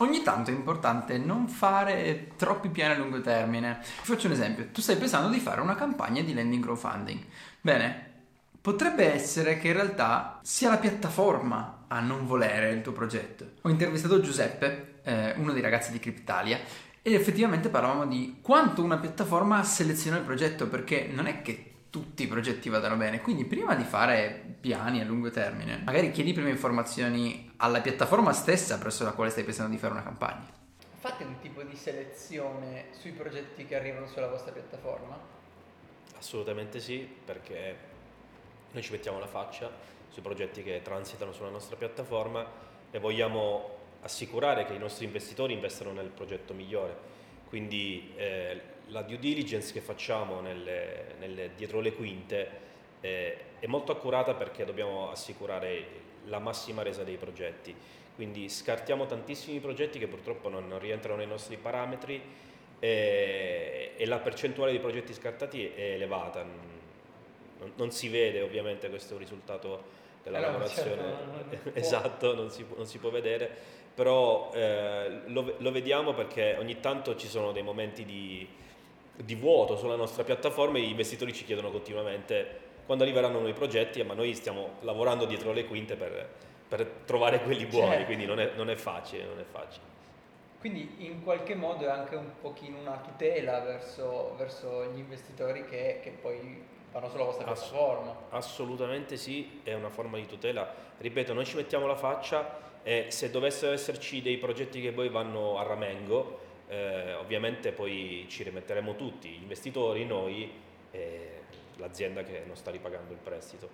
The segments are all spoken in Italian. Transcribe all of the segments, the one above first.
Ogni tanto è importante non fare troppi piani a lungo termine. Ti faccio un esempio, tu stai pensando di fare una campagna di landing crowdfunding. Bene, potrebbe essere che in realtà sia la piattaforma a non volere il tuo progetto. Ho intervistato Giuseppe, eh, uno dei ragazzi di Cryptalia, e effettivamente parlavamo di quanto una piattaforma seleziona il progetto, perché non è che tutti i progetti vadano bene. Quindi prima di fare piani a lungo termine, magari chiedi prime informazioni alla piattaforma stessa presso la quale stai pensando di fare una campagna. Fate un tipo di selezione sui progetti che arrivano sulla vostra piattaforma? Assolutamente sì, perché noi ci mettiamo la faccia sui progetti che transitano sulla nostra piattaforma e vogliamo assicurare che i nostri investitori investano nel progetto migliore. Quindi eh, la due diligence che facciamo nelle, nelle, dietro le quinte eh, è molto accurata perché dobbiamo assicurare la massima resa dei progetti. Quindi scartiamo tantissimi progetti che purtroppo non, non rientrano nei nostri parametri e, e, la percentuale di progetti scartati è elevata. Non, non si vede ovviamente questo risultato della allora, lavorazione, certo, esatto, non si, non si può vedere, però eh, lo, lo, vediamo perché ogni tanto ci sono dei momenti di, di, vuoto sulla nostra piattaforma e gli investitori ci chiedono continuamente quando arriveranno nuovi progetti, ma noi stiamo lavorando dietro le quinte per, per trovare quelli buoni, certo. quindi non è, non è, facile, non è facile. Quindi in qualche modo è anche un pochino una tutela verso, verso gli investitori che, che poi fanno sulla vostra Ass- piattaforma. Assolutamente sì, è una forma di tutela. Ripeto, noi ci mettiamo la faccia e se dovessero esserci dei progetti che poi vanno a ramengo, eh, ovviamente poi ci rimetteremo tutti, gli investitori, noi e l'azienda che non sta ripagando il prestito.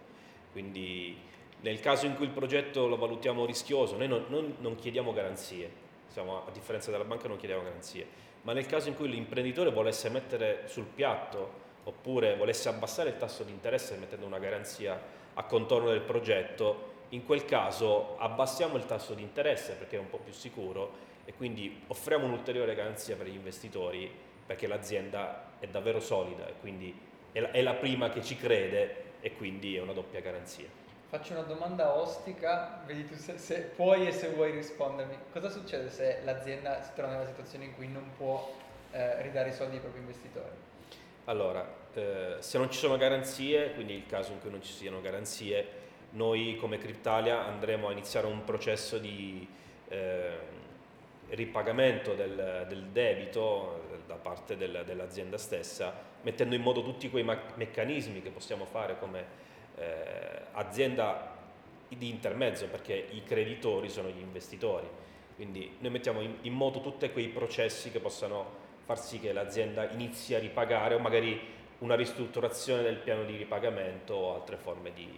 Quindi nel caso in cui il progetto lo valutiamo rischioso, noi non, non, non chiediamo garanzie, Siamo, a differenza della banca non chiediamo garanzie, ma nel caso in cui l'imprenditore volesse mettere sul piatto oppure volesse abbassare il tasso di interesse mettendo una garanzia a contorno del progetto, in quel caso abbassiamo il tasso di interesse perché è un po' più sicuro e quindi offriamo un'ulteriore garanzia per gli investitori perché l'azienda è davvero solida e quindi è la prima che ci crede e quindi è una doppia garanzia. Faccio una domanda ostica, vedi tu se, se, puoi e se vuoi rispondermi. Cosa succede se l'azienda si trova nella situazione in cui non può eh, ridare i soldi ai propri investitori? Allora, eh, se non ci sono garanzie, quindi il caso in cui non ci siano garanzie, noi come Cryptalia andremo a iniziare un processo di eh, ripagamento del, del, debito da parte del, dell'azienda stessa, mettendo in modo tutti quei meccanismi che possiamo fare come eh, azienda di intermezzo, perché i creditori sono gli investitori. Quindi noi mettiamo in, in moto tutti quei processi che possano far sì che l'azienda inizi a ripagare o magari una ristrutturazione del piano di ripagamento o altre forme di,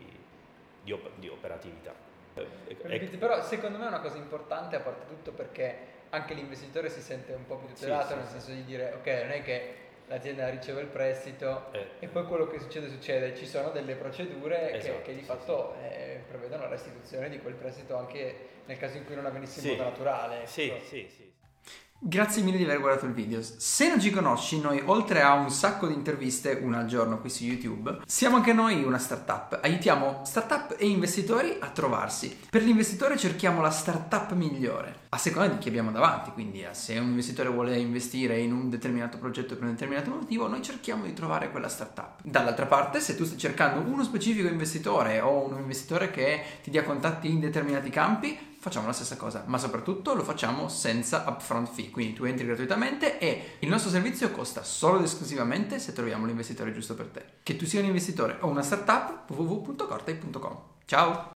di, op- di operatività. Ecco. Però secondo me è una cosa importante a parte tutto perché anche l'investitore si sente un po' più tutelato sì, nel sì, senso di dire ok non è che l'azienda riceve il prestito eh. e poi quello che succede succede, ci sono delle procedure esatto, che, che, di fatto eh, prevedono la restituzione di quel prestito anche nel caso in cui non avvenisse in modo naturale. Ecco. Sì, sì, sì. Grazie mille di aver guardato il video. Se non ci conosci, noi oltre a un sacco di interviste, una al giorno qui su YouTube, siamo anche noi una startup. Aiutiamo startup e investitori a trovarsi. Per l'investitore cerchiamo la startup migliore, a seconda di chi abbiamo davanti. Quindi eh, se un investitore vuole investire in un determinato progetto per un determinato motivo, noi cerchiamo di trovare quella startup. Dall'altra parte, se tu stai cercando uno specifico investitore o un investitore che ti dia contatti in determinati campi, facciamo la stessa cosa, ma soprattutto lo facciamo senza upfront fee, quindi tu entri gratuitamente e il nostro servizio costa solo ed esclusivamente se troviamo l'investitore giusto per te. Che tu sia un investitore o una startup, www.cortei.com. Ciao!